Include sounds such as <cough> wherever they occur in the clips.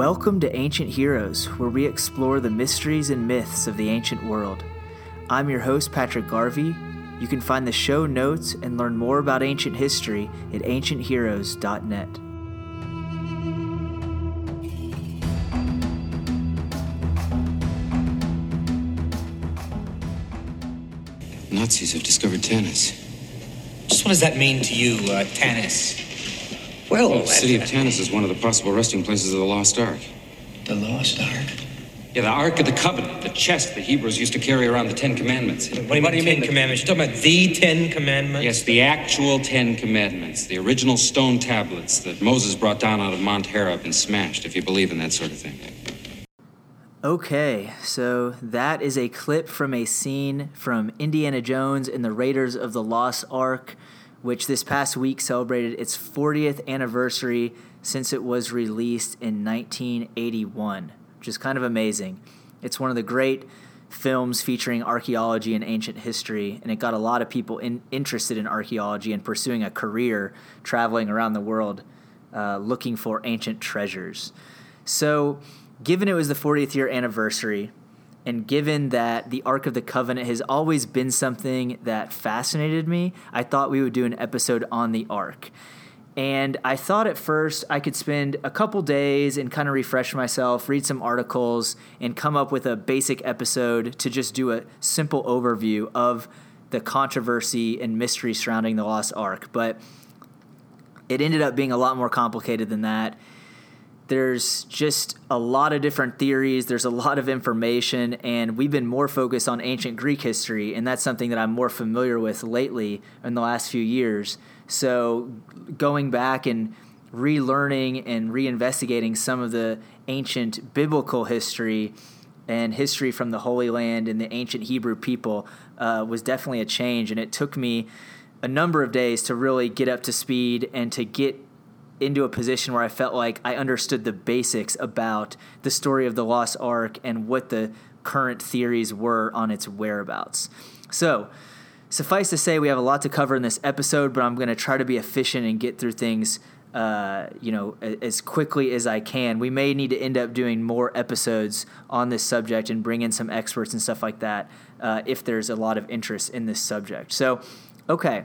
Welcome to Ancient Heroes, where we explore the mysteries and myths of the ancient world. I'm your host, Patrick Garvey. You can find the show notes and learn more about ancient history at ancientheroes.net. Nazis have discovered Tanis. Just what does that mean to you, uh, Tanis? Well, the city of Tanis is one of the possible resting places of the Lost Ark. The Lost Ark? Yeah, the Ark of the Covenant, the chest the Hebrews used to carry around the Ten Commandments. What do you mean, Ten Commandments? You're talking about the Ten Commandments? Yes, the actual Ten Commandments, the original stone tablets that Moses brought down out of Mount Horeb and smashed, if you believe in that sort of thing. Okay, so that is a clip from a scene from Indiana Jones and the Raiders of the Lost Ark, which this past week celebrated its 40th anniversary since it was released in 1981, which is kind of amazing. It's one of the great films featuring archaeology and ancient history, and it got a lot of people in, interested in archaeology and pursuing a career traveling around the world uh, looking for ancient treasures. So, given it was the 40th year anniversary, and given that the Ark of the Covenant has always been something that fascinated me, I thought we would do an episode on the Ark. And I thought at first I could spend a couple days and kind of refresh myself, read some articles, and come up with a basic episode to just do a simple overview of the controversy and mystery surrounding the Lost Ark. But it ended up being a lot more complicated than that there's just a lot of different theories there's a lot of information and we've been more focused on ancient greek history and that's something that i'm more familiar with lately in the last few years. So going back and relearning and reinvestigating some of the ancient biblical history and history from the holy land and the ancient hebrew people uh, was definitely a change and it took me a number of days to really get up to speed and to get into a position where I felt like I understood the basics about the story of the Lost Ark and what the current theories were on its whereabouts. So, suffice to say, we have a lot to cover in this episode, but I'm going to try to be efficient and get through things. Uh, you know, as quickly as I can. We may need to end up doing more episodes on this subject and bring in some experts and stuff like that uh, if there's a lot of interest in this subject. So, okay,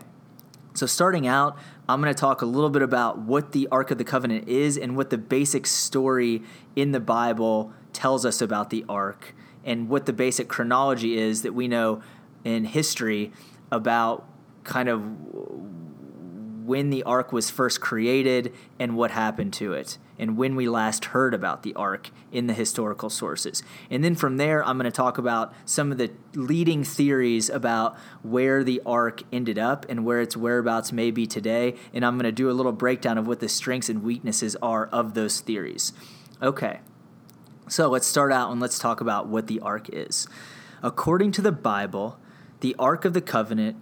so, starting out, I'm going to talk a little bit about what the Ark of the Covenant is and what the basic story in the Bible tells us about the Ark and what the basic chronology is that we know in history about kind of when the ark was first created and what happened to it, and when we last heard about the ark in the historical sources. And then from there, I'm going to talk about some of the leading theories about where the ark ended up and where its whereabouts may be today. And I'm going to do a little breakdown of what the strengths and weaknesses are of those theories. Okay, so let's start out and let's talk about what the ark is. According to the Bible, the Ark of the Covenant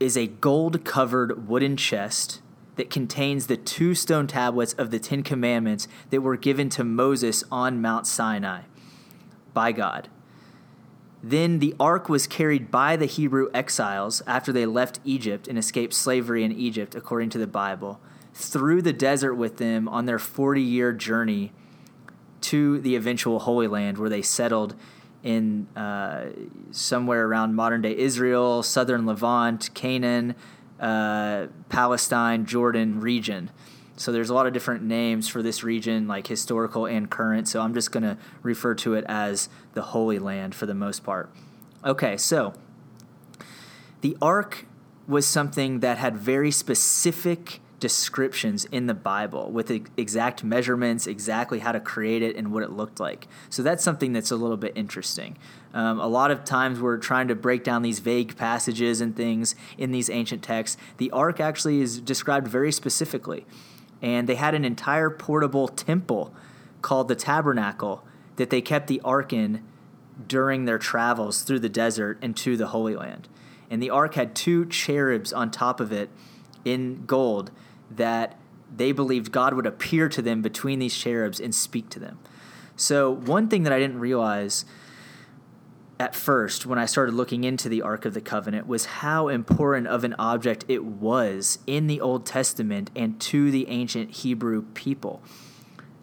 is a gold covered wooden chest that contains the two stone tablets of the Ten Commandments that were given to Moses on Mount Sinai by God. Then the ark was carried by the Hebrew exiles after they left Egypt and escaped slavery in Egypt, according to the Bible, through the desert with them on their 40 year journey to the eventual Holy Land where they settled in uh, somewhere around modern day Israel, southern Levant, Canaan, uh, Palestine, Jordan region. So there's a lot of different names for this region, like historical and current. So I'm just going to refer to it as the Holy Land for the most part. Okay, so the ark was something that had very specific descriptions in the Bible with exact measurements, exactly how to create it, and what it looked like. So that's something that's a little bit interesting. Um, a lot of times we're trying to break down these vague passages and things in these ancient texts. The ark actually is described very specifically, and they had an entire portable temple called the tabernacle that they kept the ark in during their travels through the desert and to the Holy Land. And the ark had two cherubs on top of it in gold that they believed God would appear to them between these cherubs and speak to them. So, one thing that I didn't realize at first when I started looking into the Ark of the Covenant was how important of an object it was in the Old Testament and to the ancient Hebrew people.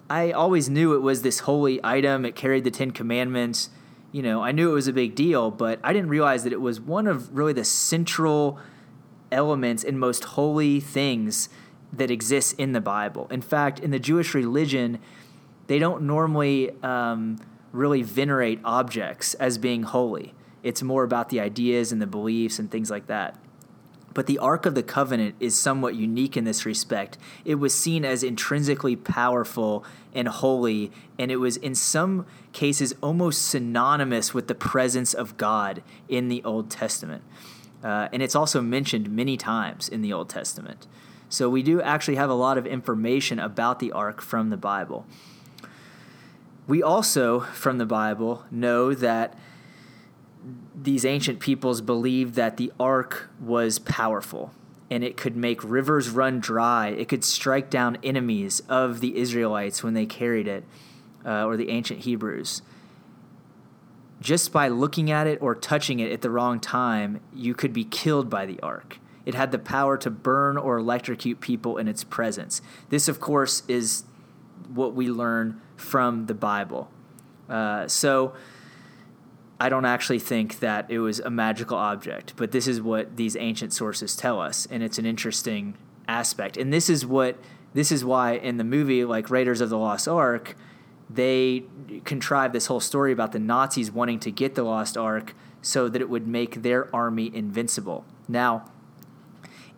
I always knew it was this holy item. It carried the Ten Commandments. You know, I knew it was a big deal, but I didn't realize that it was one of really the central elements and most holy things that exists in the Bible. In fact, in the Jewish religion, they don't normally um, really venerate objects as being holy. It's more about the ideas and the beliefs and things like that. But the Ark of the Covenant is somewhat unique in this respect. It was seen as intrinsically powerful and holy, and it was in some cases almost synonymous with the presence of God in the Old Testament. Uh, and it's also mentioned many times in the Old Testament. So we do actually have a lot of information about the ark from the Bible. We also, from the Bible, know that these ancient peoples believed that the ark was powerful and it could make rivers run dry. It could strike down enemies of the Israelites when they carried it, uh, or the ancient Hebrews. Just by looking at it or touching it at the wrong time, you could be killed by the ark. It had the power to burn or electrocute people in its presence. This, of course, is what we learn from the Bible. Uh, so, I don't actually think that it was a magical object, but this is what these ancient sources tell us, and it's an interesting aspect. And this is what this is why in the movie like Raiders of the Lost Ark, they contrived this whole story about the Nazis wanting to get the Lost Ark so that it would make their army invincible. Now,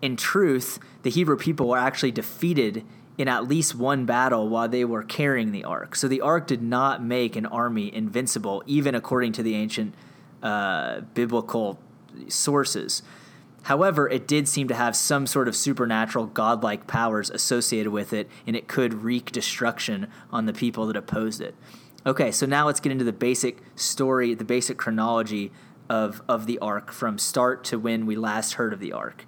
in truth, the Hebrew people were actually defeated in at least one battle while they were carrying the ark. So the ark did not make an army invincible, even according to the ancient uh, biblical sources. However, it did seem to have some sort of supernatural godlike powers associated with it, and it could wreak destruction on the people that opposed it. Okay, so now let's get into the basic story, the basic chronology of, of the ark from start to when we last heard of the ark.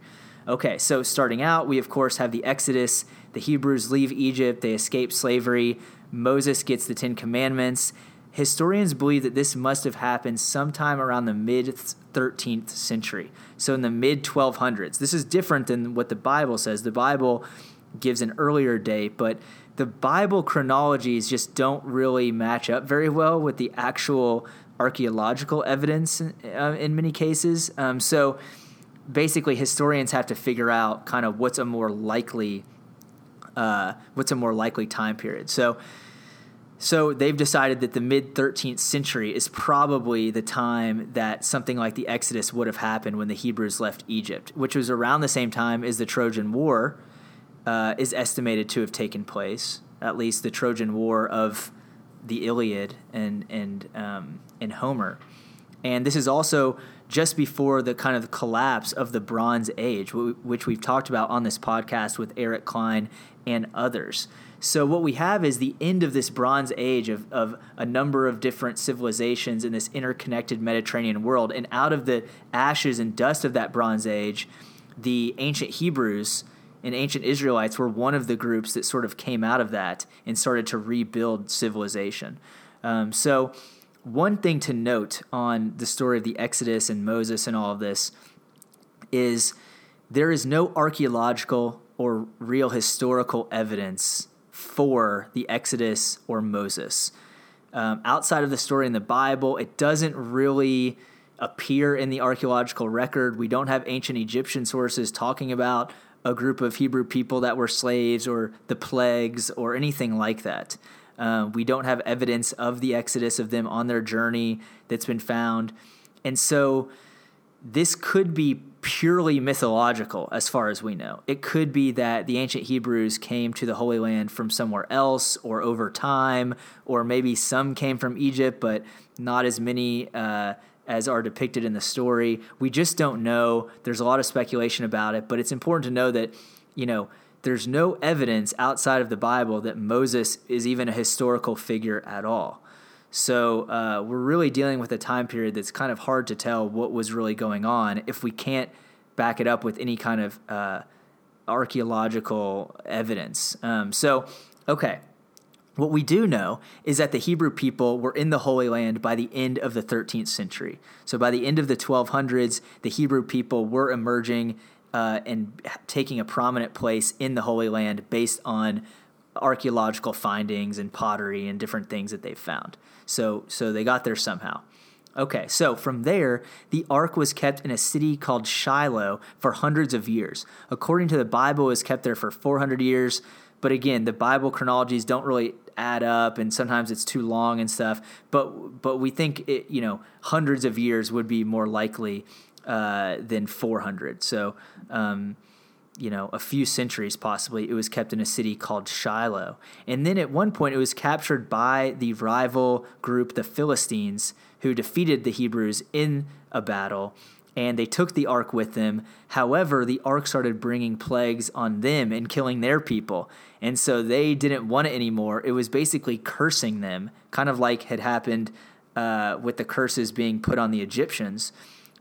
Okay, so starting out, we of course have the Exodus the Hebrews leave Egypt, they escape slavery. Moses gets the Ten Commandments. Historians believe that this must have happened sometime around the mid 13th century. So, in the mid 1200s. This is different than what the Bible says. The Bible gives an earlier date, but the Bible chronologies just don't really match up very well with the actual archaeological evidence uh, in many cases. Um, so, basically, historians have to figure out kind of what's a more likely uh, what's a more likely time period. So, so they've decided that the mid 13th century is probably the time that something like the Exodus would have happened when the Hebrews left Egypt, which was around the same time as the Trojan War uh, is estimated to have taken place. At least the Trojan War of the Iliad and and um, and Homer, and this is also just before the kind of collapse of the Bronze Age, which we've talked about on this podcast with Eric Cline and others. So, what we have is the end of this Bronze Age of, of a number of different civilizations in this interconnected Mediterranean world. And out of the ashes and dust of that Bronze Age, the ancient Hebrews and ancient Israelites were one of the groups that sort of came out of that and started to rebuild civilization. Um, so, one thing to note on the story of the Exodus and Moses and all of this is there is no archaeological or real historical evidence for the Exodus or Moses. Um, outside of the story in the Bible, it doesn't really appear in the archaeological record. We don't have ancient Egyptian sources talking about a group of Hebrew people that were slaves or the plagues or anything like that. Uh, we don't have evidence of the Exodus of them on their journey that's been found. And so this could be purely mythological as far as we know. It could be that the ancient Hebrews came to the Holy Land from somewhere else or over time, or maybe some came from Egypt, but not as many uh, as are depicted in the story. We just don't know. There's a lot of speculation about it, but it's important to know that, you know, there's no evidence outside of the Bible that Moses is even a historical figure at all. So uh, we're really dealing with a time period that's kind of hard to tell what was really going on if we can't back it up with any kind of uh, archaeological evidence. Um, so, okay. What we do know is that the Hebrew people were in the Holy Land by the end of the 13th century. So, by the end of the 1200s, the Hebrew people were emerging uh, and taking a prominent place in the Holy Land based on archaeological findings and pottery and different things that they found. So so they got there somehow. Okay, so from there, the ark was kept in a city called Shiloh for hundreds of years. According to the Bible, it was kept there for 400 years. But again, the Bible chronologies don't really add up, and sometimes it's too long and stuff. But but we think it, you know hundreds of years would be more likely uh, than 400. So. Um, you know, a few centuries possibly, it was kept in a city called Shiloh. And then at one point, it was captured by the rival group, the Philistines, who defeated the Hebrews in a battle. And they took the ark with them. However, the ark started bringing plagues on them and killing their people. And so they didn't want it anymore. It was basically cursing them, kind of like had happened uh, with the curses being put on the Egyptians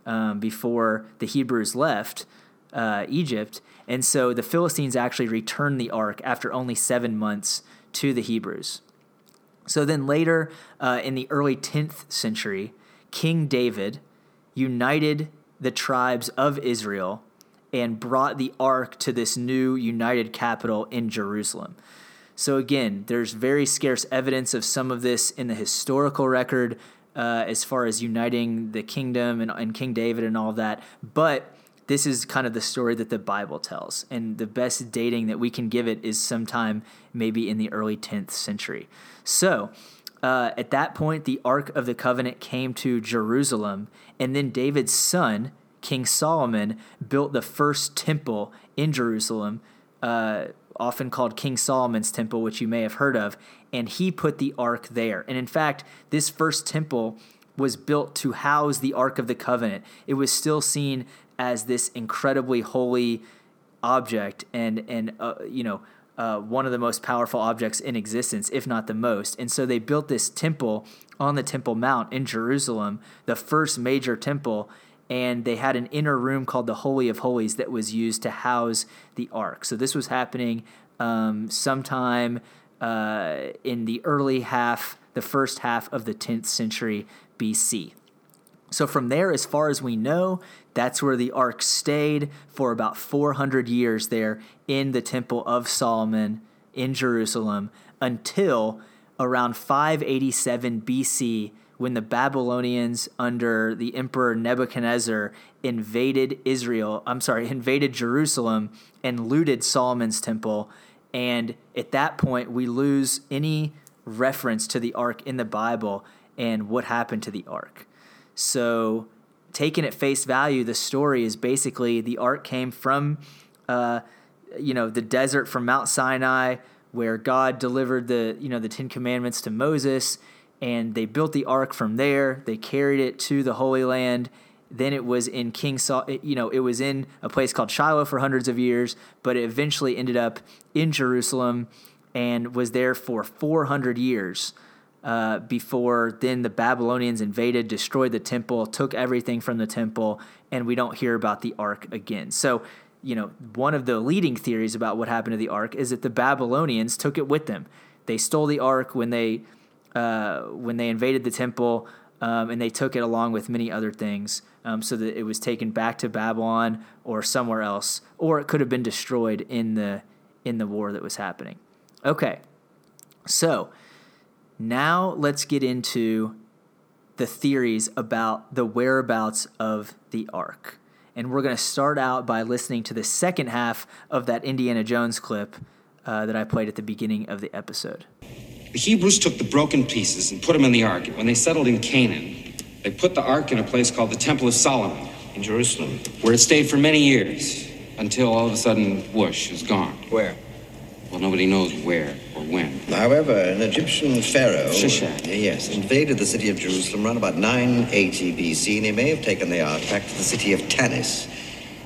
um, before the Hebrews left uh, Egypt. And so the Philistines actually returned the ark after only seven months to the Hebrews. So then later uh, in the early 10th century, King David united the tribes of Israel and brought the ark to this new united capital in Jerusalem. So again, there's very scarce evidence of some of this in the historical record uh, as far as uniting the kingdom and, and King David and all that. But this is kind of the story that the Bible tells. And the best dating that we can give it is sometime maybe in the early 10th century. So uh, at that point, the Ark of the Covenant came to Jerusalem, and then David's son, King Solomon, built the first temple in Jerusalem, uh, often called King Solomon's Temple, which you may have heard of, and he put the Ark there. And in fact, this first temple was built to house the Ark of the Covenant. It was still seen as this incredibly holy object and and uh, you know uh, one of the most powerful objects in existence, if not the most. And so they built this temple on the Temple Mount in Jerusalem, the first major temple, and they had an inner room called the Holy of Holies that was used to house the ark. So this was happening um, sometime uh, in the early half, the first half of the 10th century BC. So from there, as far as we know, that's where the ark stayed for about 400 years there in the Temple of Solomon in Jerusalem until around 587 BC when the Babylonians under the emperor Nebuchadnezzar invaded Israel, I'm sorry, <laughs> invaded Jerusalem and looted Solomon's temple. And at that point, we lose any reference to the ark in the Bible and what happened to the ark. So, taken at face value, the story is basically the ark came from, uh, you know, the desert from Mount Sinai, where God delivered the, you know, the Ten Commandments to Moses, and they built the ark from there. They carried it to the Holy Land. Then it was in King Saul, you know, it was in a place called Shiloh for hundreds of years, but it eventually ended up in Jerusalem and was there for 400 years. Uh, before then the Babylonians invaded, destroyed the temple, took everything from the temple, and we don't hear about the ark again. So, you know, one of the leading theories about what happened to the ark is that the Babylonians took it with them. They stole the ark when they uh, when they invaded the temple, um, and they took it along with many other things, um, so that it was taken back to Babylon or somewhere else, or it could have been destroyed in the in the war that was happening. Okay, so now let's get into the theories about the whereabouts of the ark. And we're going to start out by listening to the second half of that Indiana Jones clip uh, that I played at the beginning of the episode. The Hebrews took the broken pieces and put them in the ark. When they settled in Canaan, they put the ark in a place called the Temple of Solomon In Jerusalem. where it stayed for many years until all of a sudden, whoosh, is gone. Where? Well, nobody knows where or when. However, an Egyptian pharaoh, Shishak. yes, invaded the city of Jerusalem around about 980 BC, and he may have taken the ark back to the city of Tanis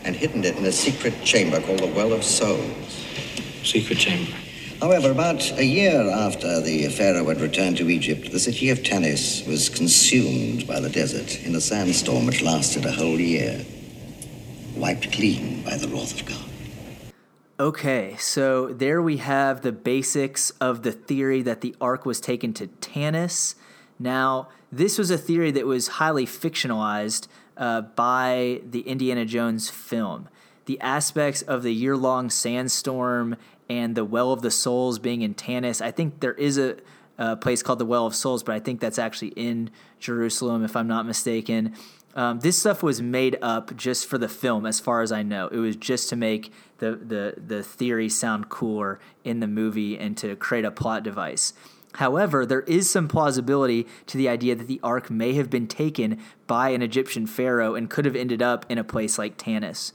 and hidden it in a secret chamber called the Well of Souls. Secret chamber. However, about a year after the pharaoh had returned to Egypt, the city of Tanis was consumed by the desert in a sandstorm which lasted a whole year, wiped clean by the wrath of God. Okay, so there we have the basics of the theory that the ark was taken to Tanis. Now, this was a theory that was highly fictionalized uh, by the Indiana Jones film. The aspects of the year long sandstorm and the Well of the Souls being in Tanis. I think there is a, a place called the Well of Souls, but I think that's actually in Jerusalem, if I'm not mistaken. Um, this stuff was made up just for the film, as far as I know. It was just to make the, the, the theory sound cooler in the movie and to create a plot device. However, there is some plausibility to the idea that the ark may have been taken by an Egyptian pharaoh and could have ended up in a place like Tanis.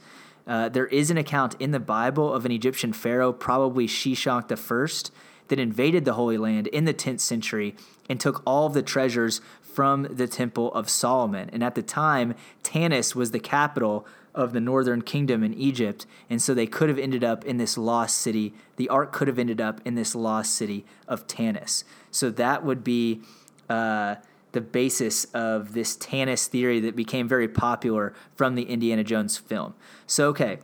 Uh, there is an account in the Bible of an Egyptian pharaoh, probably Shishak I, that invaded the Holy Land in the 10th century and took all of the treasures from the Temple of Solomon. And at the time, Tanis was the capital of the northern kingdom in Egypt. And so they could have ended up in this lost city. The ark could have ended up in this lost city of Tanis. So that would be uh, the basis of this Tanis theory that became very popular from the Indiana Jones film. So, okay,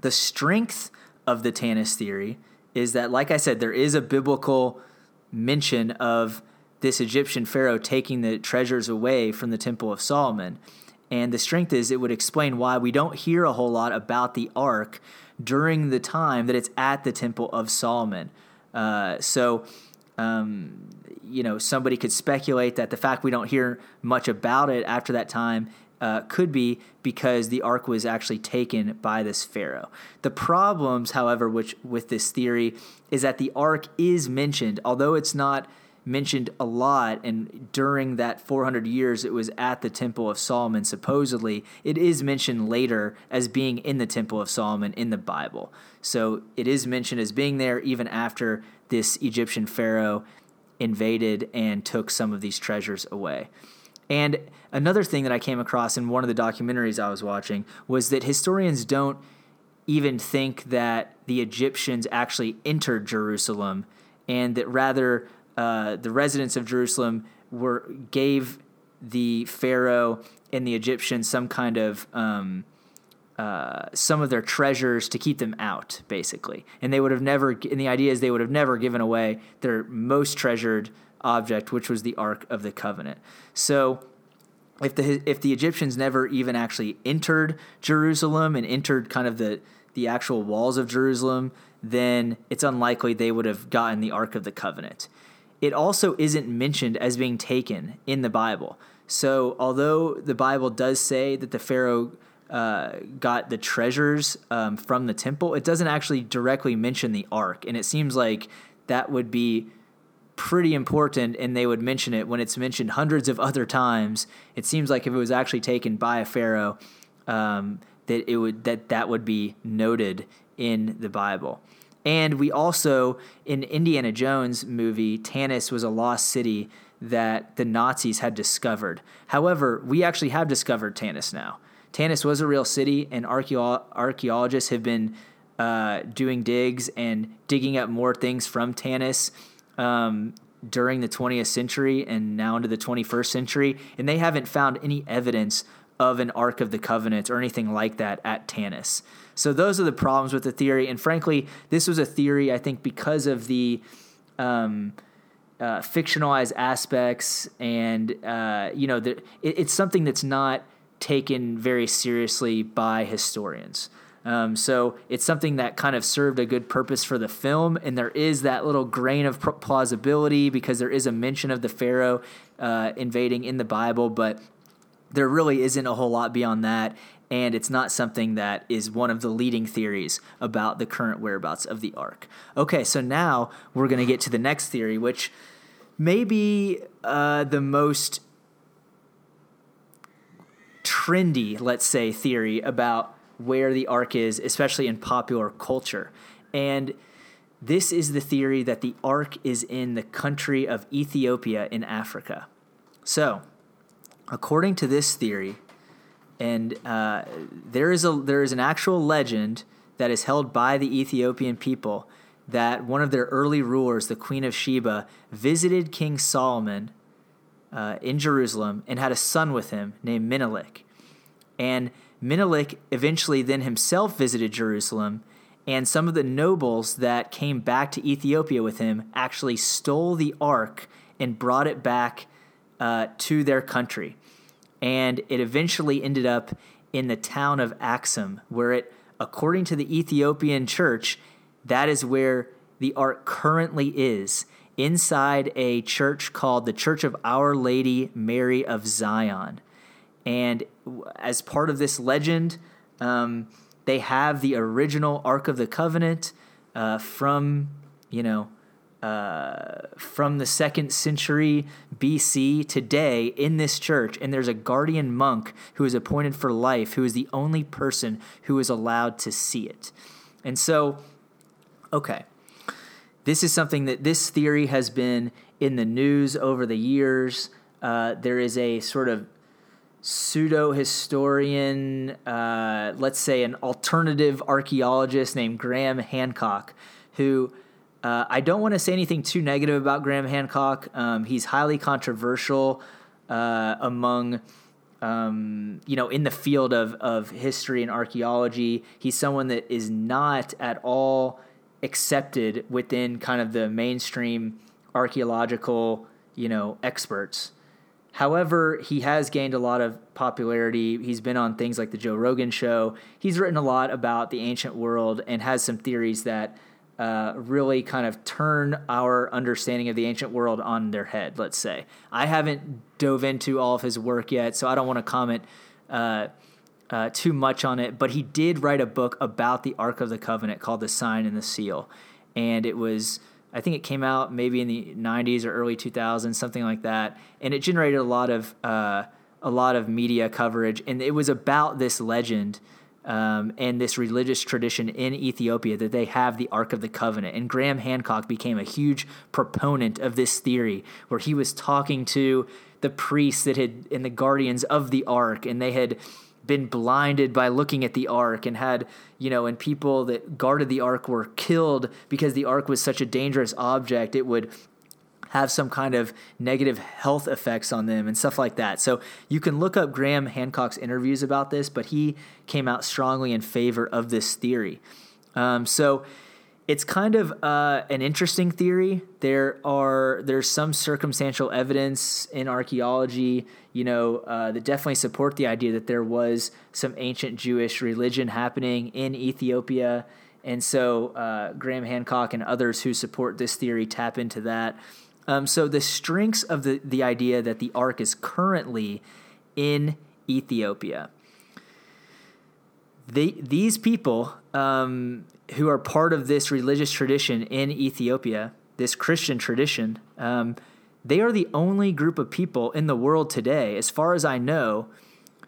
the strength of the Tanis theory is that, like I said, there is a biblical mention of this Egyptian pharaoh taking the treasures away from the Temple of Solomon. And the strength is it would explain why we don't hear a whole lot about the ark during the time that it's at the Temple of Solomon. Uh, so, um, you know, somebody could speculate that the fact we don't hear much about it after that time uh, could be because the ark was actually taken by this pharaoh. The problems, however, which with this theory is that the ark is mentioned, although it's not mentioned a lot and during that 400 years it was at the temple of solomon supposedly it is mentioned later as being in the temple of solomon in the bible so it is mentioned as being there even after this egyptian pharaoh invaded and took some of these treasures away. And another thing that i came across in one of the documentaries i was watching was that historians don't even think that the egyptians actually entered jerusalem and that rather uh, the residents of Jerusalem were gave the Pharaoh and the Egyptians some kind of um, uh, some of their treasures to keep them out, basically. And they would have never. And the idea is they would have never given away their most treasured object, which was the Ark of the Covenant. So. If the if the Egyptians never even actually entered Jerusalem and entered kind of the the actual walls of Jerusalem, then it's unlikely they would have gotten the Ark of the Covenant it also isn't mentioned as being taken in the Bible. So, although the Bible does say that the Pharaoh uh, got the treasures um, from the temple, it doesn't actually directly mention the ark. And it seems like that would be pretty important, and they would mention it when it's mentioned hundreds of other times. It seems like if it was actually taken by a Pharaoh, um, that it would that that would be noted in the Bible. And we also, in Indiana Jones movie, Tanis was a lost city that the Nazis had discovered. However, we actually have discovered Tanis now. Tanis was a real city, and archaeologists have been uh, doing digs and digging up more things from Tanis um, during the 20th century and now into the 21st century, and they haven't found any evidence of an Ark of the Covenant or anything like that at Tanis. So those are the problems with the theory. And frankly, this was a theory, I think, because of the um, uh, fictionalized aspects and, uh, you know, the, it, it's something that's not taken very seriously by historians. Um, so it's something that kind of served a good purpose for the film, and there is that little grain of plausibility because there is a mention of the Pharaoh uh, invading in the Bible, but there really isn't a whole lot beyond that and it's not something that is one of the leading theories about the current whereabouts of the ark. Okay, so now we're going to get to the next theory, which may be uh, the most trendy, let's say, theory about where the ark is, especially in popular culture. And this is the theory that the ark is in the country of Ethiopia in Africa. So, according to this theory, and uh, there is a there is an actual legend that is held by the Ethiopian people that one of their early rulers, the Queen of Sheba, visited King Solomon uh, in Jerusalem and had a son with him named Menelik. And Menelik eventually then himself visited Jerusalem, and some of the nobles that came back to Ethiopia with him actually stole the ark and brought it back uh, to their country and it eventually ended up in the town of Axum, where it, according to the Ethiopian church, that is where the ark currently is inside a church called the Church of Our Lady Mary of Zion. And as part of this legend, um, they have the original Ark of the Covenant uh, from, you know, uh, from the second century BC today in this church, and there's a guardian monk who is appointed for life, who is the only person who is allowed to see it. And so, okay, this is something that this theory has been in the news over the years. Uh, there is a sort of pseudo historian, uh, let's say an alternative archaeologist named Graham Hancock, who uh, I don't want to say anything too negative about Graham Hancock. Um, he's highly controversial uh, among, um, you know, in the field of, of history and archaeology. He's someone that is not at all accepted within kind of the mainstream archaeological, you know, experts. However, he has gained a lot of popularity. He's been on things like the Joe Rogan show. He's written a lot about the ancient world and has some theories that uh, really kind of turn our understanding of the ancient world on their head, let's say. I haven't dove into all of his work yet, so I don't want to comment uh, uh, too much on it, but he did write a book about the Ark of the Covenant called The Sign and the Seal. And it was, I think it came out maybe in the 90s or early 2000s, something like that. And it generated a lot of, uh, a lot of media coverage. And it was about this legend um, and this religious tradition in Ethiopia that they have the Ark of the Covenant. And Graham Hancock became a huge proponent of this theory, where he was talking to the priests that had and the guardians of the Ark, and they had been blinded by looking at the ark and had you know and people that guarded the ark were killed because the ark was such a dangerous object it would have some kind of negative health effects on them and stuff like that. So you can look up Graham Hancock's interviews about this, but he came out strongly in favor of this theory. Um, so it's kind of uh, an interesting theory. There are there's some circumstantial evidence in archaeology, you know, uh, that definitely support the idea that there was some ancient Jewish religion happening in Ethiopia. And so uh, Graham Hancock and others who support this theory tap into that. Um, so the strengths of the, the idea that the ark is currently in Ethiopia. These people um, who are part of this religious tradition in Ethiopia, this Christian tradition, um, they are the only group of people in the world today, as far as I know,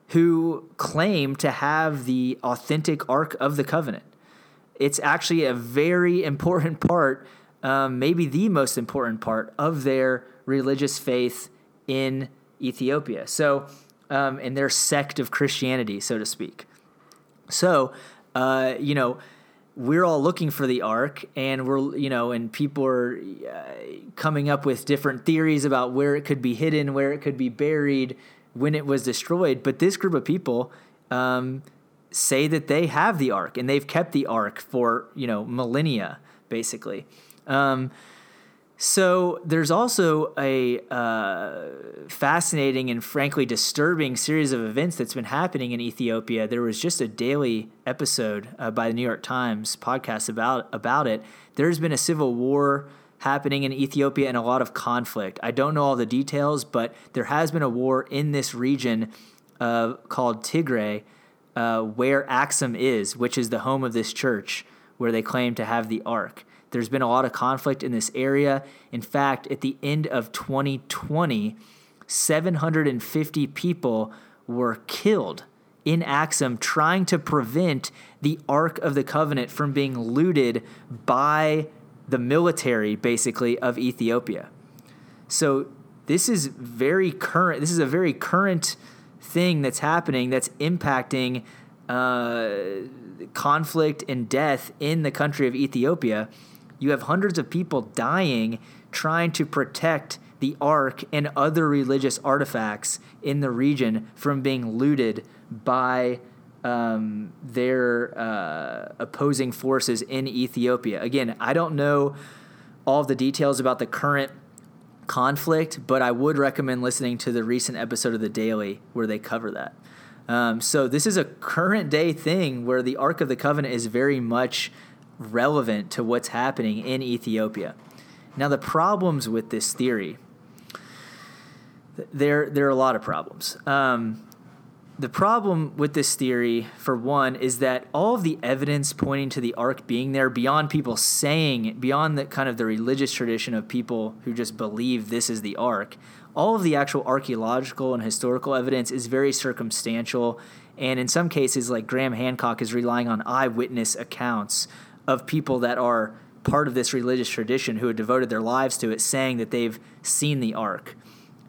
who claim to have the authentic Ark of the Covenant. It's actually a very <laughs> important part um, maybe the most important part of their religious faith in Ethiopia. So, um, in their sect of Christianity, so to speak. So, uh, you know, we're all looking for the ark, and we're, you know, and people are uh, coming up with different theories about where it could be hidden, where it could be buried when it was destroyed. But this group of people, um, say that they have the ark and they've kept the ark for you know millennia basically um, so there's also a uh, fascinating and frankly disturbing series of events that's been happening in Ethiopia. There was just a daily episode uh, by the New York Times podcast about about it. There's been a civil war happening in Ethiopia and a lot of conflict. I don't know all the details, but there has been a war in this region uh, called Tigray, uh, where Axum is, which is the home of this church where they claim to have the Ark. There's been a lot of conflict in this area. In fact, at the end of 2020, 750 people were killed in Axum trying to prevent the Ark of the Covenant from being looted by the military, basically, of Ethiopia. So this is very current. This is a very current thing that's happening that's impacting uh, conflict and death in the country of Ethiopia you have hundreds of people dying trying to protect the Ark and other religious artifacts in the region from being looted by um, their uh, opposing forces in Ethiopia. Again, I don't know all the details about the current conflict, but I would recommend listening to the recent episode of The Daily where they cover that. Um, so, this is a current day thing where the Ark of the Covenant is very much relevant to what's happening in Ethiopia. Now, the problems with this theory, there, there are a lot of problems. Um, the problem with this theory, for one, is that all of the evidence pointing to the ark being there, beyond people saying, beyond the kind of the religious tradition of people who just believe this is the ark, all of the actual archaeological and historical evidence is very circumstantial. And in some cases, like Graham Hancock is relying on eyewitness accounts of people that are part of this religious tradition who have devoted their lives to it, saying that they've seen the ark.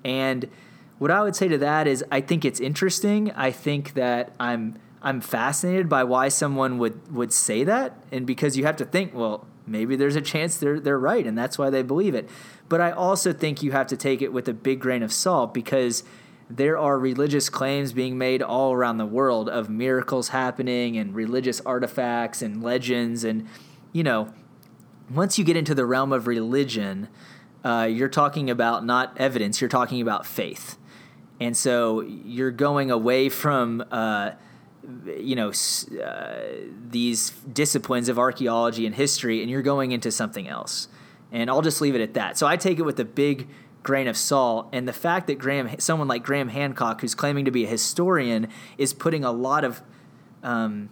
And what I would say to that is I think it's interesting. I think that I'm I'm fascinated by why someone would would say that and because you have to think, well, maybe there's a chance they're they're right and that's why they believe it. But I also think you have to take it with a big grain of salt because there are religious claims being made all around the world of miracles happening and religious artifacts and legends and you know once you get into the realm of religion uh, you're talking about not evidence you're talking about faith and so you're going away from uh, you know uh, these disciplines of archaeology and history, and you're going into something else. And I'll just leave it at that. So I take it with a big grain of salt, and the fact that Graham, someone like Graham Hancock, who's claiming to be a historian, is putting a lot of um,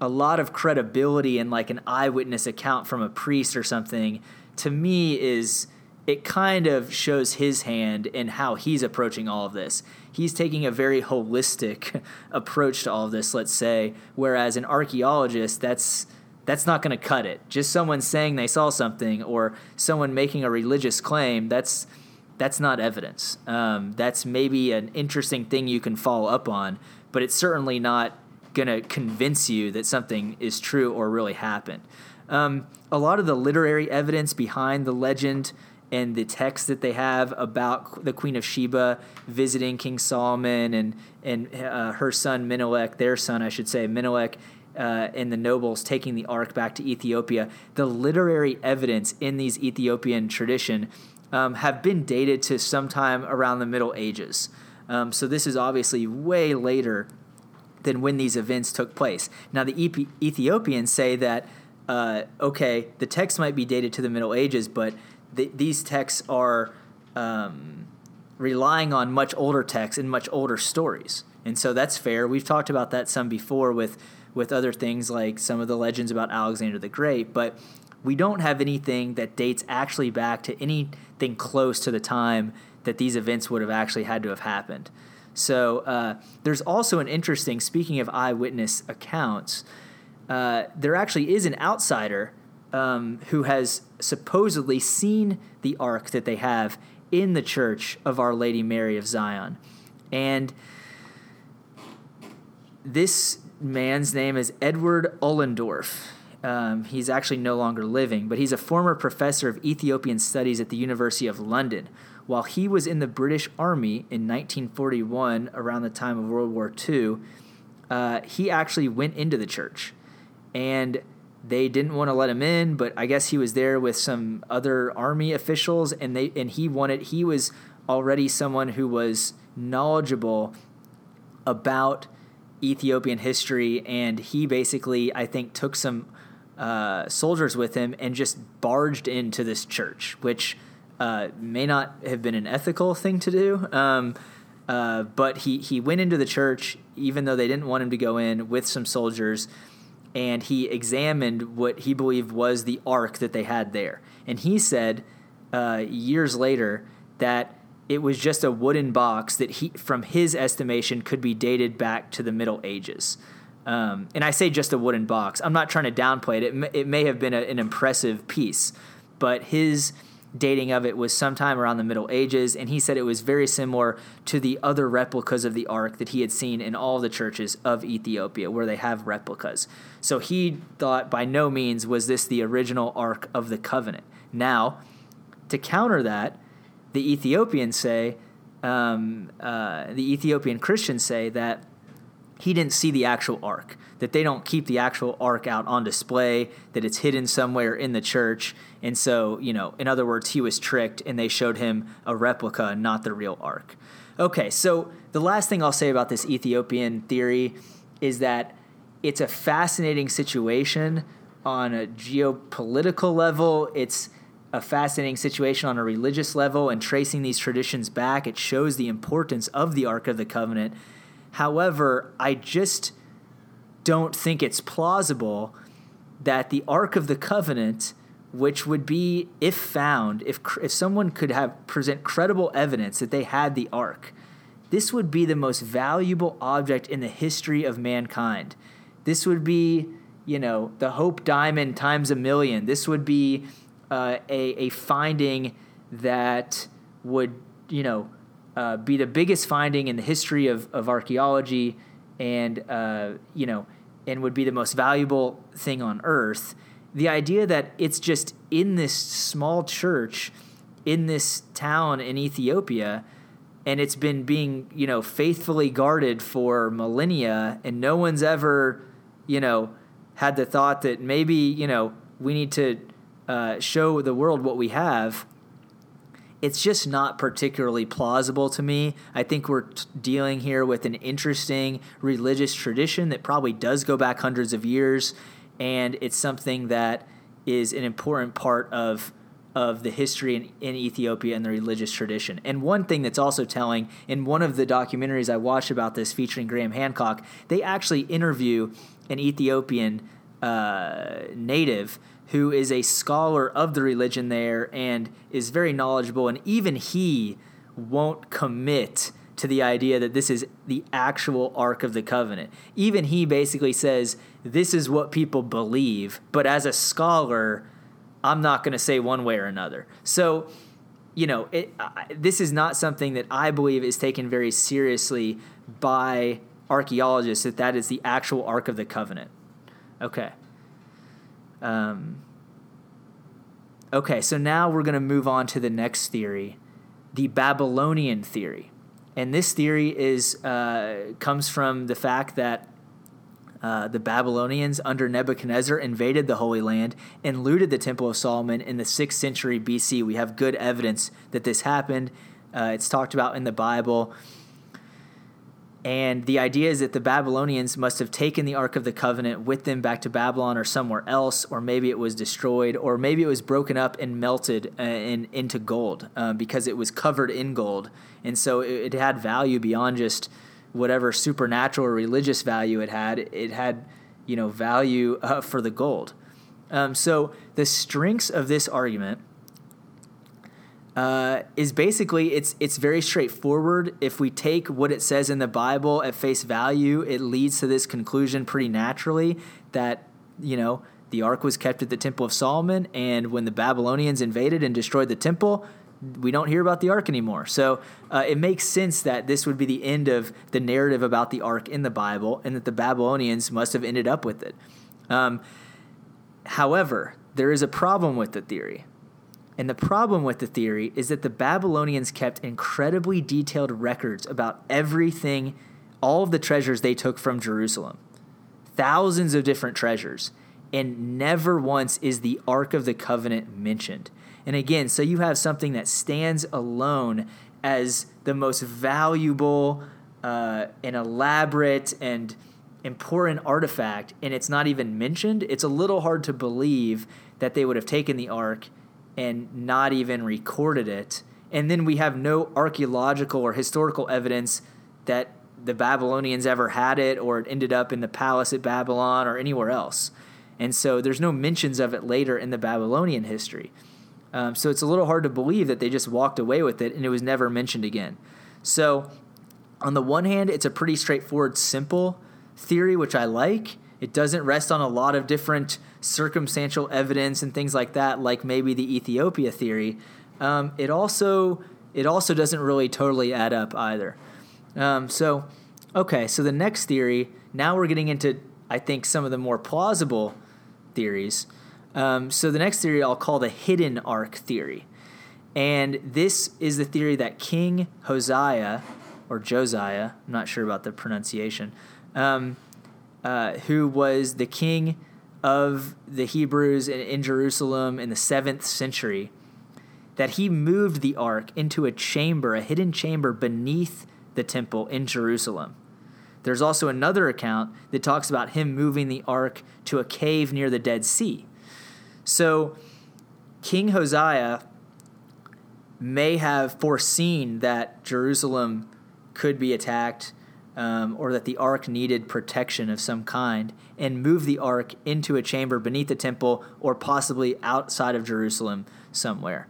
a lot of credibility in like an eyewitness account from a priest or something, to me is it kind of shows his hand in how he's approaching all of this. He's taking a very holistic <laughs> approach to all of this, let's say, whereas an archaeologist, that's that's not going to cut it. Just someone saying they saw something or someone making a religious claim, that's that's not evidence. Um, that's maybe an interesting thing you can follow up on, but it's certainly not going to convince you that something is true or really happened. Um, a lot of the literary evidence behind the legend and the text that they have about the Queen of Sheba visiting King Solomon and and uh, her son Menelik, their son, I should say, Menelik, uh, and the nobles taking the ark back to Ethiopia. The literary evidence in these Ethiopian tradition um, have been dated to sometime around the Middle Ages. Um, so this is obviously way later than when these events took place. Now the Ethiopians say that. Uh, okay, the text might be dated to the Middle Ages, but th- these texts are um, relying on much older texts and much older stories. And so that's fair. We've talked about that some before with with other things like some of the legends about Alexander the Great, but we don't have anything that dates actually back to anything close to the time that these events would have actually had to have happened. So uh, there's also an interesting, speaking of eyewitness accounts, uh, there actually is an outsider um, who has supposedly seen the ark that they have in the church of Our Lady Mary of Zion. And this man's name is Edward Ullendorff. Um, he's actually no longer living, but he's a former professor of Ethiopian studies at the University of London. While he was in the British Army in 1941, around the time of World War II, uh, he actually went into the church. And they didn't want to let him in, but I guess he was there with some other army officials, and they and he wanted. He was already someone who was knowledgeable about Ethiopian history, and he basically, I think, took some uh, soldiers with him and just barged into this church, which uh, may not have been an ethical thing to do. Um, uh, but he, he went into the church, even though they didn't want him to go in, with some soldiers and he examined what he believed was the ark that they had there. And he said uh, years later that it was just a wooden box that he, from his estimation, could be dated back to the Middle Ages. Um, and I say just a wooden box. I'm not trying to downplay it. It may, it may have been a, an impressive piece, but his dating of it was sometime around the Middle Ages, and he said it was very similar to the other replicas of the Ark that he had seen in all the churches of Ethiopia, where they have replicas. So he thought by no means was this the original Ark of the Covenant. Now, to counter that, the Ethiopians say, um, uh, the Ethiopian Christians say that he didn't see the actual ark, that they don't keep the actual ark out on display, that it's hidden somewhere in the church. And so, you know, in other words, he was tricked and they showed him a replica, not the real ark. Okay, so the last thing I'll say about this Ethiopian theory is that it's a fascinating situation on a geopolitical level. It's a fascinating situation on a religious level, and tracing these traditions back, it shows the importance of the Ark of the Covenant. However, I just don't think it's plausible that the Ark of the Covenant, which would be, if found, if if someone could have present credible evidence that they had the Ark, this would be the most valuable object in the history of mankind. This would be, you know, the Hope Diamond times a million. This would be uh, a, a finding that would, you know, uh, be the biggest finding in the history of, of archaeology and, uh, you know, and would be the most valuable thing on earth. The idea that it's just in this small church in this town in Ethiopia and it's been being, you know, faithfully guarded for millennia and no one's ever, you know, had the thought that maybe, you know, we need to uh, show the world what we have, it's just not particularly plausible to me. I think we're t- dealing here with an interesting religious tradition that probably does go back hundreds of years, and it's something that is an important part of of the history in, in, Ethiopia and the religious tradition. And one thing that's also telling in one of the documentaries I watched about this featuring Graham Hancock, they actually interview an Ethiopian uh, native who is a scholar of the religion there and is very knowledgeable, and even he won't commit to the idea that this is the actual Ark of the Covenant. Even he basically says, This is what people believe, but as a scholar, I'm not going to say one way or another. So, you know, it, this is not something that I believe is taken very seriously by archaeologists that that is the actual Ark of the Covenant. Okay. Um, okay, so now we're going to move on to the next theory, the Babylonian theory, and this theory is uh, comes from the fact that uh, the Babylonians under Nebuchadnezzar invaded the Holy Land and looted the Temple of Solomon in the sixth century BC. We have good evidence that this happened. Uh, it's talked about in the Bible. And the idea is that the Babylonians must have taken the Ark of the Covenant with them back to Babylon or somewhere else, or maybe it was destroyed, or maybe it was broken up and melted uh, in, into gold uh, because it was covered in gold. And so it, it, had value beyond just whatever supernatural or religious value it had. It had, you know, value uh, for the gold. Um, so the strengths of this argument uh, is basically it's it's very straightforward. If we take what it says in the Bible at face value, it leads to this conclusion pretty naturally that you know the ark was kept at the Temple of Solomon, and when the Babylonians invaded and destroyed the temple, we don't hear about the ark anymore. So uh, it makes sense that this would be the end of the narrative about the ark in the Bible, and that the Babylonians must have ended up with it. Um, however, there is a problem with the theory. And the problem with the theory is that the Babylonians kept incredibly detailed records about everything, all of the treasures they took from Jerusalem. Thousands of different treasures. And never once is the Ark of the Covenant mentioned. And again, so you have something that stands alone as the most valuable uh, and elaborate and important artifact, and it's not even mentioned. It's a little hard to believe that they would have taken the Ark and not even recorded it. And then we have no archaeological or historical evidence that the Babylonians ever had it or it ended up in the palace at Babylon or anywhere else. And so there's no mentions of it later in the Babylonian history. Um, so it's a little hard to believe that they just walked away with it and it was never mentioned again. So, on the one hand, it's a pretty straightforward, simple theory, which I like. It doesn't rest on a lot of different circumstantial evidence and things like that, like maybe the Ethiopia theory. Um, it also it also doesn't really totally add up either. Um, so, okay, so the next theory. Now we're getting into I think some of the more plausible theories. Um, so the next theory I'll call the hidden ark theory, and this is the theory that King Hosea or Josiah, I'm not sure about the pronunciation. Uh, who was the king of the Hebrews in, in Jerusalem in the seventh century, that he moved the ark into a chamber, a hidden chamber beneath the temple in Jerusalem. There's also another account that talks about him moving the ark to a cave near the Dead Sea. So, King Hosea may have foreseen that Jerusalem could be attacked um, or that the ark needed protection of some kind and move the ark into a chamber beneath the temple or possibly outside of Jerusalem somewhere.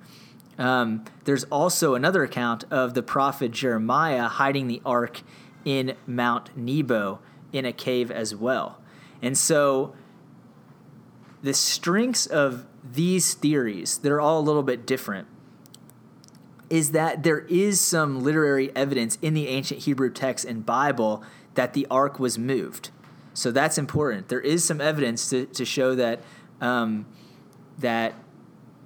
Um, there's also another account of the prophet Jeremiah hiding the ark in Mount Nebo in a cave as well. And so the strengths of these theories, they're all a little bit different, is that there is some literary evidence in the ancient Hebrew text and Bible that the ark was moved. So that's important. There is some evidence to, to show that um, that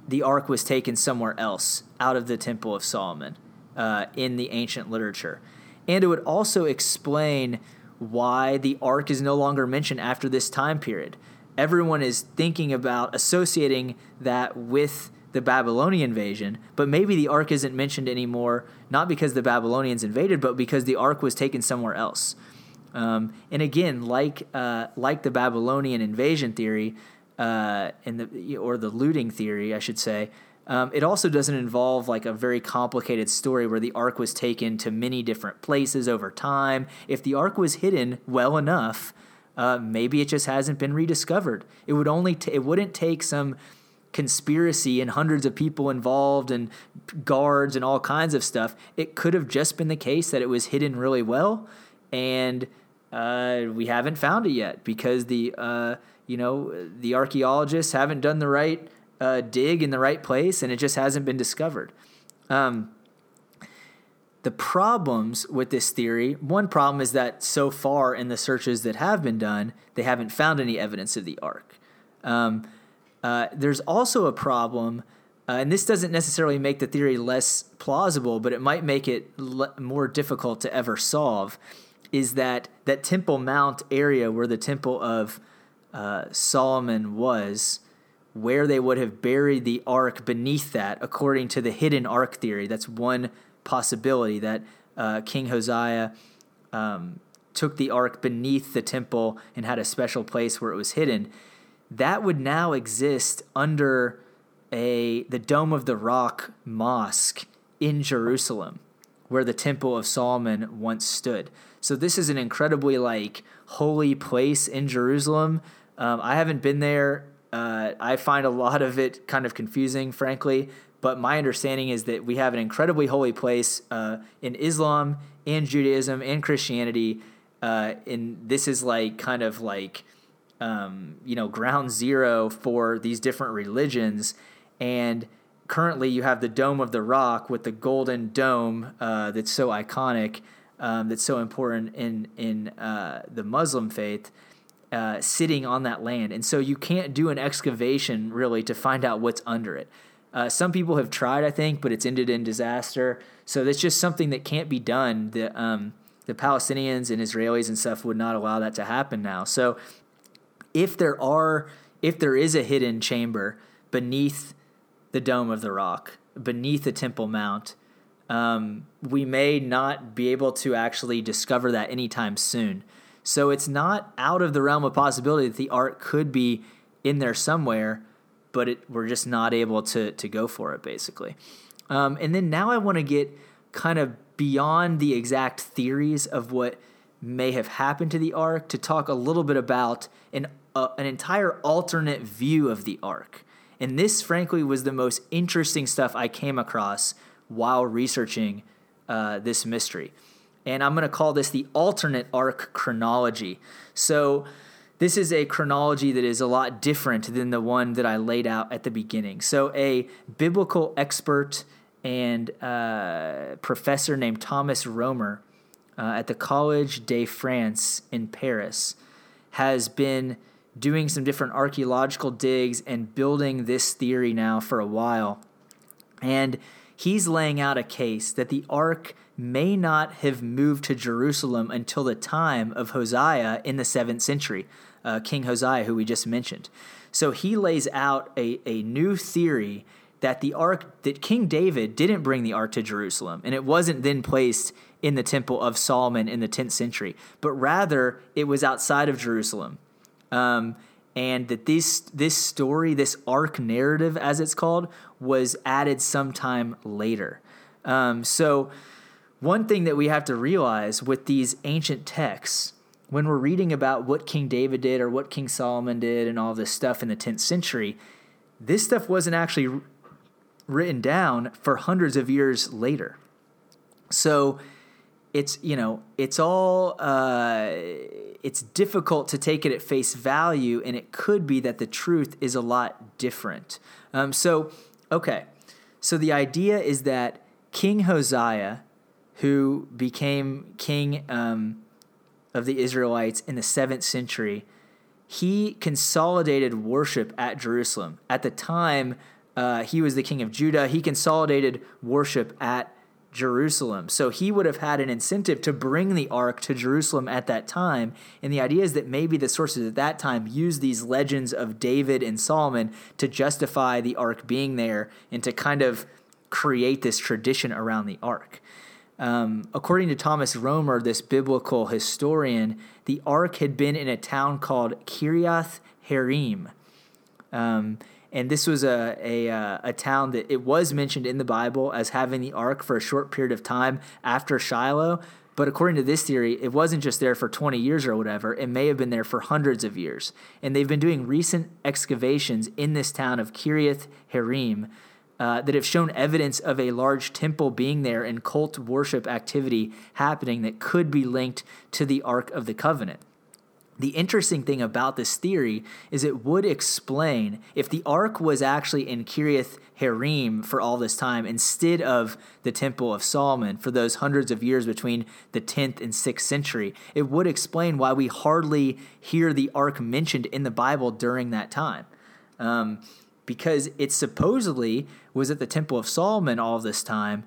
the ark was taken somewhere else out of the Temple of Solomon uh, in the ancient literature. And it would also explain why the ark is no longer mentioned after this time period. Everyone is thinking about associating that with the Babylonian invasion, but maybe the ark isn't mentioned anymore, not because the Babylonians invaded, but because the ark was taken somewhere else. Um, and again, like uh, like the Babylonian invasion theory, uh, and the or the looting theory, I should say. Um, it also doesn't involve like a very complicated story where the ark was taken to many different places over time. If the ark was hidden well enough, uh, maybe it just hasn't been rediscovered. It would only t- it wouldn't take some conspiracy and hundreds of people involved and guards and all kinds of stuff. It could have just been the case that it was hidden really well, and uh, we haven't found it yet because the uh, you know, the archaeologists haven't done the right uh, dig in the right place, and it just hasn't been discovered. Um, the problems with this theory one problem is that so far in the searches that have been done, they haven't found any evidence of the ark. Um, uh, there's also a problem, uh, and this doesn't necessarily make the theory less plausible, but it might make it le- more difficult to ever solve. Is that that Temple Mount area where the Temple of uh, Solomon was, where they would have buried the ark beneath that, according to the hidden ark theory. That's one possibility that uh, King Hosea um, took the ark beneath the temple and had a special place where it was hidden. That would now exist under a the Dome of the Rock mosque in Jerusalem, where the Temple of Solomon once stood. So this is an incredibly like holy place in Jerusalem um, I haven't been there. Uh, I find a lot of it kind of confusing, frankly. But my understanding is that we have an incredibly holy place uh, in Islam and Judaism and Christianity. Uh, and this is like kind of like, um, you know, ground zero for these different religions. And currently you have the Dome of the Rock with the golden dome uh, that's so iconic, um, that's so important in, in uh, the Muslim faith uh, sitting on that land. And so you can't do an excavation really to find out what's under it. Uh, some people have tried, I think, but it's ended in disaster. So that's just something that can't be done. The, um, the Palestinians and Israelis and stuff would not allow that to happen now. So if there are, if there is a hidden chamber beneath the Dome of the Rock, beneath the Temple Mount, um, we may not be able to actually discover that anytime soon. So it's not out of the realm of possibility that the ark could be in there somewhere, but it, we're just not able to to go for it basically. Um, and then now I want to get kind of beyond the exact theories of what may have happened to the ark to talk a little bit about an an entire alternate view of the ark. And this, frankly, was the most interesting stuff I came across while researching uh, this mystery and I'm going to call this the alternate ark chronology. So, this is a chronology that is a lot different than the one that I laid out at the beginning. So, a biblical expert and uh, professor named Thomas Romer uh, at the Collège de France in Paris has been doing some different archaeological digs and building this theory now for a while. And he's laying out a case that the ark may not have moved to Jerusalem until the time of Hosea in the seventh century, uh, King Hosea, who we just mentioned. So he lays out a, a new theory that the ark that King David didn't bring the ark to Jerusalem, and it wasn't then placed in the temple of Solomon in the 10th century, but rather it was outside of Jerusalem. Um, and that this this story, this ark narrative, as it's called, was added sometime later. Um, so, one thing that we have to realize with these ancient texts, when we're reading about what King David did or what King Solomon did and all this stuff in the 10th century, this stuff wasn't actually written down for hundreds of years later. So, it's you know it's all uh, it's difficult to take it at face value and it could be that the truth is a lot different. Um, so okay. So the idea is that king hosea who became king um, of the israelites in the 7th century he consolidated worship at jerusalem. At the time uh, he was the king of judah. He consolidated worship at Jerusalem. So he would have had an incentive to bring the ark to Jerusalem at that time. And the idea is that maybe the sources at that time used these legends of David and Solomon to justify the ark being there and to kind of create this tradition around the ark. Um, according to Thomas Romer, this biblical historian, the ark had been in a town called Kiriath Jearim. Um, and this was a, a, uh, a town that it was mentioned in the Bible as having the ark for a short period of time after Shiloh. But according to this theory, it wasn't just there for 20 years or whatever. It may have been there for hundreds of years. And they've been doing recent excavations in this town of Kiriath Jearim uh, that have shown evidence of a large temple being there and cult worship activity happening that could be linked to the Ark of the Covenant. The interesting thing about this theory is it would explain if the ark was actually in Kiriath Harim for all this time instead of the Temple of Solomon for those hundreds of years between the 10th and 6th century. It would explain why we hardly hear the ark mentioned in the Bible during that time. Um, because it supposedly was at the Temple of Solomon all this time,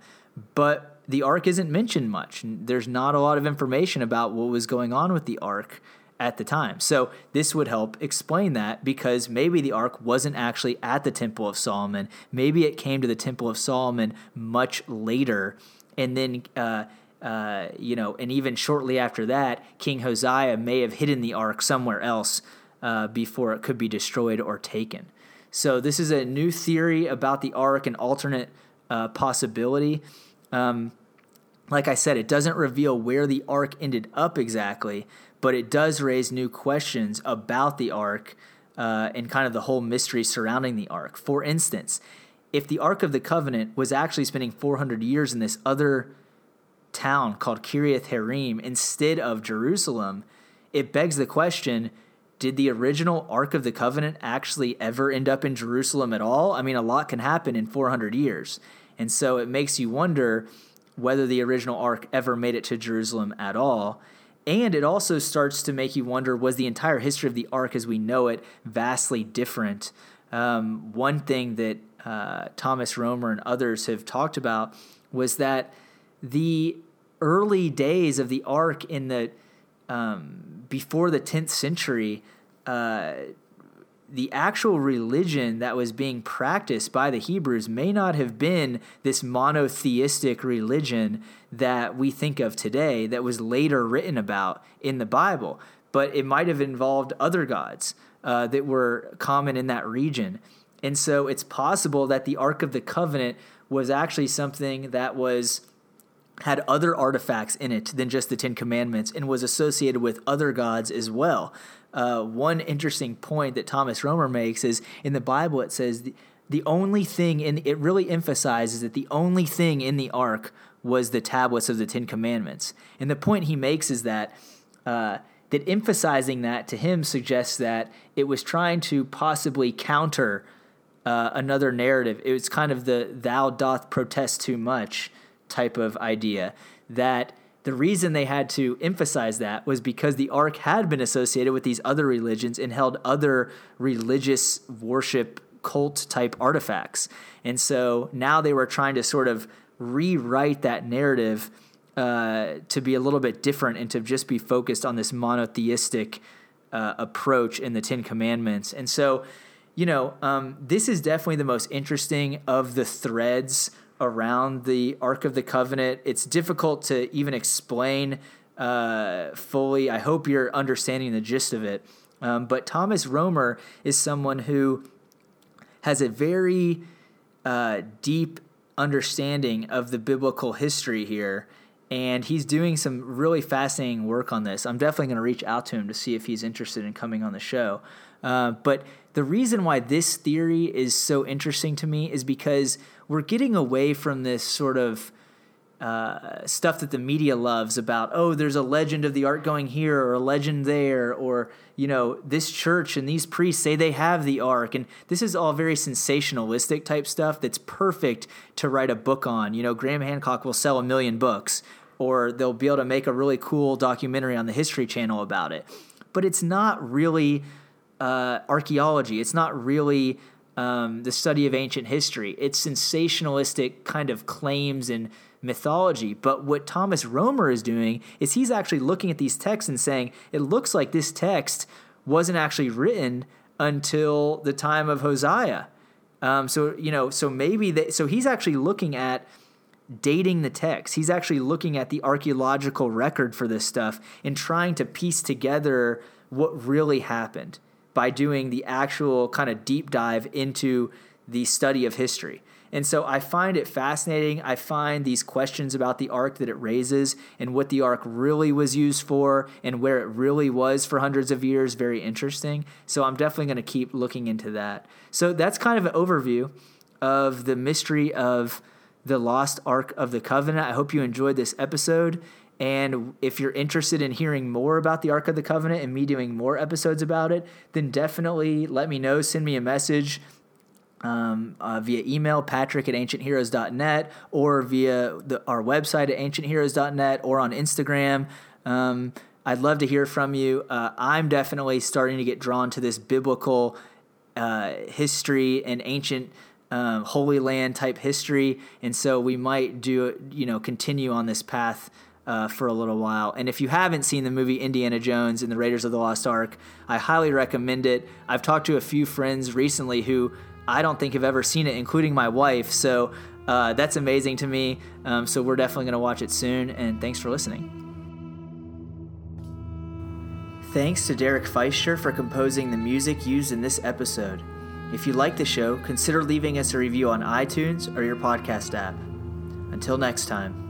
but the ark isn't mentioned much. There's not a lot of information about what was going on with the ark at the time. So this would help explain that because maybe the ark wasn't actually at the Temple of Solomon. Maybe it came to the Temple of Solomon much later, and then. Uh, uh, you know, and even shortly after that, King Hosea may have hidden the ark somewhere else uh, before it could be destroyed or taken. So this is a new theory about the ark, an alternate uh, possibility. Um, like I said, it doesn't reveal where the ark ended up exactly, but it does raise new questions about the ark uh, and kind of the whole mystery surrounding the ark. For instance, if the Ark of the Covenant was actually spending 400 years in this other town called Kiriath Harim instead of Jerusalem, it begs the question did the original Ark of the Covenant actually ever end up in Jerusalem at all? I mean, a lot can happen in 400 years. And so it makes you wonder whether the original Ark ever made it to Jerusalem at all. And it also starts to make you wonder was the entire history of the ark as we know it vastly different? Um, one thing that uh, Thomas Romer and others have talked about was that the early days of the ark in the um, before the 10th century uh, the actual religion that was being practiced by the Hebrews may not have been this monotheistic religion that we think of today that was later written about in the Bible, but it might have involved other gods uh, that were common in that region. And so it's possible that the Ark of the Covenant was actually something that was had other artifacts in it than just the Ten Commandments and was associated with other gods as well uh, one interesting point that Thomas Romer makes is in the Bible it says the, the only thing in it really emphasizes that the only thing in the ark was the tablets of the Ten Commandments, and the point he makes is that. Uh, that emphasizing that to him suggests that it was trying to possibly counter uh, another narrative. It was kind of the "thou doth protest too much" type of idea that the reason they had to emphasize that was because the ark had been associated with these other religions and held other religious worship cult type artifacts. And so now they were trying to sort of rewrite that narrative uh, to be a little bit different and to just be focused on this monotheistic uh, approach in the Ten Commandments. And so you know, um, this is definitely the most interesting of the threads around the Ark of the Covenant. It's difficult to even explain uh, fully. I hope you're understanding the gist of it. Um, but Thomas Romer is someone who has a very uh, deep understanding of the biblical history here. And he's doing some really fascinating work on this. I'm definitely going to reach out to him to see if he's interested in coming on the show. Uh, but the reason why this theory is so interesting to me is because we're getting away from this sort of uh, stuff that the media loves about oh there's a legend of the ark going here or a legend there or you know this church and these priests say they have the ark. And this is all very sensationalistic type stuff that's perfect to write a book on. You know graham hancock will sell a million books or they'll be able to make a really cool documentary on the history channel about it. But it's not really uh, archaeology. It's not really um, the study of ancient history it's sensationalistic kind of claims and mythology. But what Thomas Roemer is doing is he's actually looking at these texts and saying, it looks like this text wasn't actually written until the time of Hosea. Um, so, you know, so maybe they, so he's actually looking at dating the text. He's actually looking at the archaeological record for this stuff and trying to piece together what really happened by doing the actual kind of deep dive into the study of history. And so I find it fascinating. I find these questions about the ark that it raises and what the ark really was used for and where it really was for hundreds of years very interesting. So I'm definitely going to keep looking into that. So that's kind of an overview of the mystery of the lost ark of the covenant. I hope you enjoyed this episode. And if you're interested in hearing more about the Ark of the Covenant and me doing more episodes about it, then definitely let me know. Send me a message um, uh, via email, patrick at ancientheroes.net, or via the, our website at ancientheroes.net, or on Instagram. Um, I'd love to hear from you. Uh, I'm definitely starting to get drawn to this biblical uh, history and ancient um, Holy Land type history, and so we might do you know continue on this path uh, for a little while. And if you haven't seen the movie Indiana Jones and the Raiders of the Lost Ark, I highly recommend it. I've talked to a few friends recently who I don't think have ever seen it, including my wife. So uh, that's amazing to me. Um, so we're definitely going to watch it soon. And thanks for listening. Thanks to Derek Feister for composing the music used in this episode. If you like the show, consider leaving us a review on iTunes or your podcast app. Until next time.